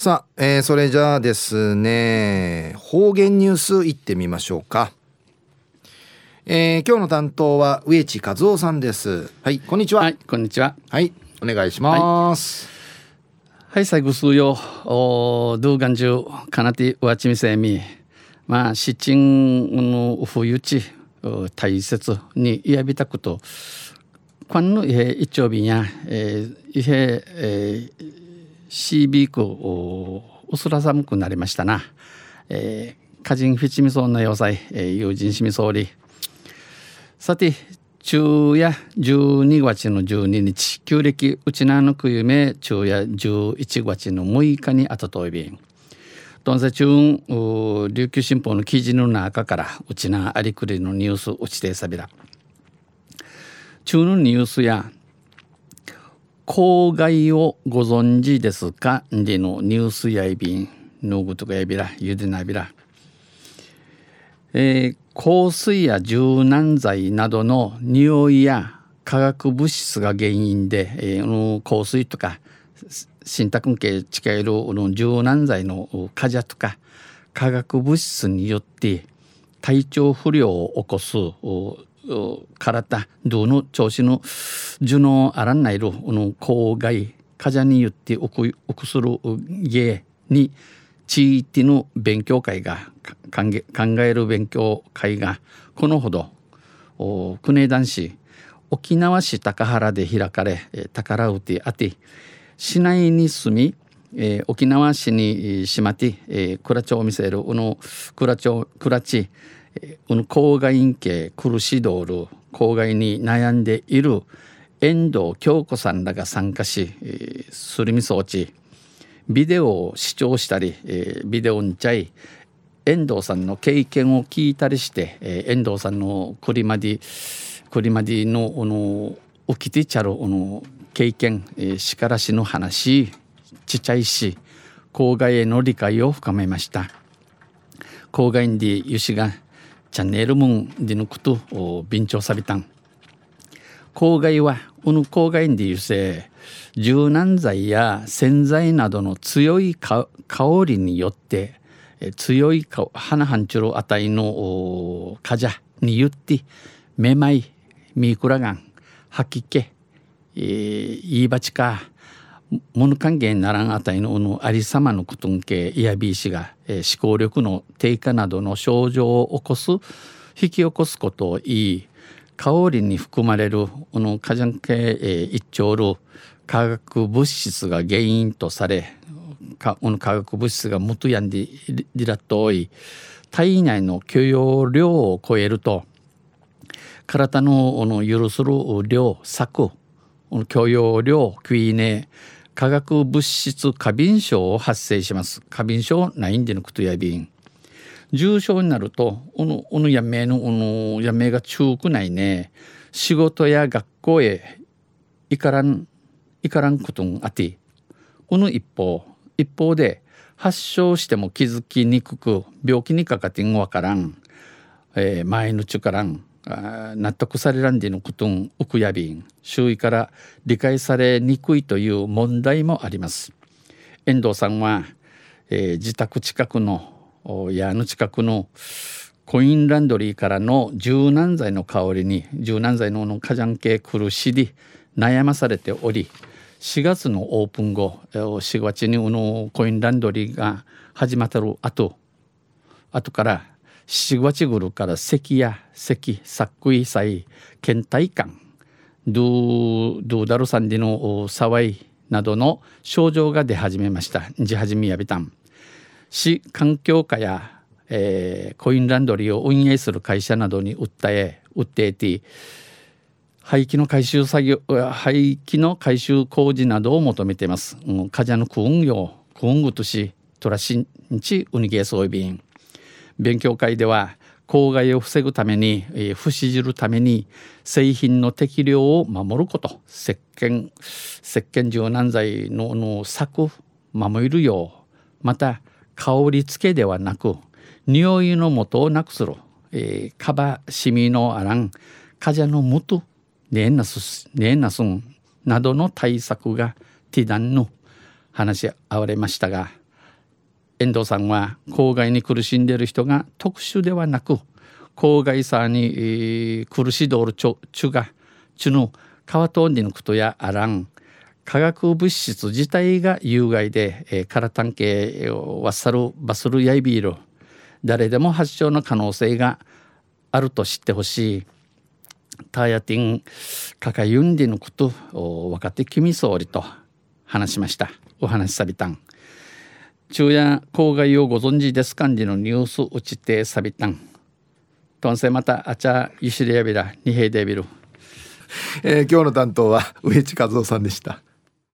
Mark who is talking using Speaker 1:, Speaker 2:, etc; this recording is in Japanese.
Speaker 1: さあ、えー、それじゃあですね方言ニュースいってみましょうか。えー、今日の担当は植地和夫さんです。はいこんにちは。
Speaker 2: はいこんにちは。
Speaker 1: はいお願いします、
Speaker 2: はい、はい、最後数よお動画中かなてわちみせみ。まあ七鎮の冬地大切にやびたこと。この一丁便や、えー、いへ、えー、CB 区うすら寒くなりましたな、えー、歌人フィチミソンの要塞、えー、友人しみ総理さて昼夜12月の12日旧暦うちなのくゆめ昼夜11月の6日にあたといびんどんせ中琉球新報の記事の中からうちなありくりのニュースうちてさびら中のニュースや郊外をご存知ですか？でのニュースやいびんのぐとかやびらゆでなびら。えー、香水や柔軟剤などの匂いや化学物質が原因で、えー、香水とか新宅系近いる柔軟剤の火邪とか化学物質によって体調不良を起こす体どの調子の樹のあらんないるの郊外風によっておくおくする芸に地域の勉強会が考える勉強会がこのほど。国枝男子沖縄市高原で開かれ宝うてあて市内に住み、えー、沖縄市にしまって、えー、倉町を見せるこの倉町倉地この郊外院系苦しドール郊外に悩んでいる遠藤京子さんらが参加し、えー、すりみ装置ビデオを視聴したり、えー、ビデオにちゃい遠藤さんの経験を聞いたりして、えー、遠藤さんのクリマディクリマディのあの起きてちゃるあの経験、えー、しからしの話ちっちゃいし郊外への理解を深めました。郊外にユシがチャンネルムンディヌクトビンチョサビタン郊外はこの郊外でいうせ柔軟剤や洗剤などの強い香りによって強い花ハンチュロ値のカジャによってめまいミークラガン吐き気、えー、言いばちか物関係にならんあたりののありさまのことんけいやびいしが、えー、思考力の低下などの症状を起こす引き起こすことを言い香りに含まれるこの火山系、え、一丁る化学物質が原因とされかこの化学物質が元やんでリラット多い体内の許容量を超えると体のの許する量策許容量クイーネ化学物質過敏症を発生します。過敏症ないんでのことやびん。重症になるとおのおのやめのおのやめが中くないね。仕事や学校へ行からん行からんことんあてこの一方一方で発症しても気づきにくく病気にかかってんわからん、えー、前のちからん。納得されらんでのことんうくやびん周囲から理解されにくいという問題もあります。遠藤さんは、えー、自宅近くの家の近くのコインランドリーからの柔軟剤の香りに柔軟剤の火山系苦しり悩まされており4月のオープン後4月にのコインランドリーが始まったる後後から4月ぐるから咳や咳作為祭倦怠感ドゥドゥダルサンディの騒いなどの症状が出始めました。地始めやびたん。市環境課や、えー、コインランドリーを運営する会社などに訴え訴えて廃棄の回収作業廃棄の回収工事などを求めています。うん、カジャのク運用ク運具としトラシンチウニゲーソイビン。勉強会では公害を防ぐために、えー、不死じるために製品の適量を守ること石鹸石鹸柔軟剤のの策守るようまた香り付けではなく匂いの元をなくする、えー、カバシミのあらんカジャの元ねえなすねえなすんなどの対策がティダンの話し合われましたが遠藤さんは公害に苦しんでいる人が特殊ではなく公害さに、えー、苦しどるちょちゅがちゅの川とんにのことやあらん。化学物質自体が有害で、えー、から関係をわっさるバスルヤイビール誰でも発症の可能性があると知ってほしい。ターヤティンカカユンディのことを分かって君総理と話しました。お話しさびたん。昼夜郊外をご存知ですかんじのニュース打ちてさびたん。とんせまたあちゃゆしりやびらにへいでびる
Speaker 1: えー、今日の担当は上地和夫さんでした。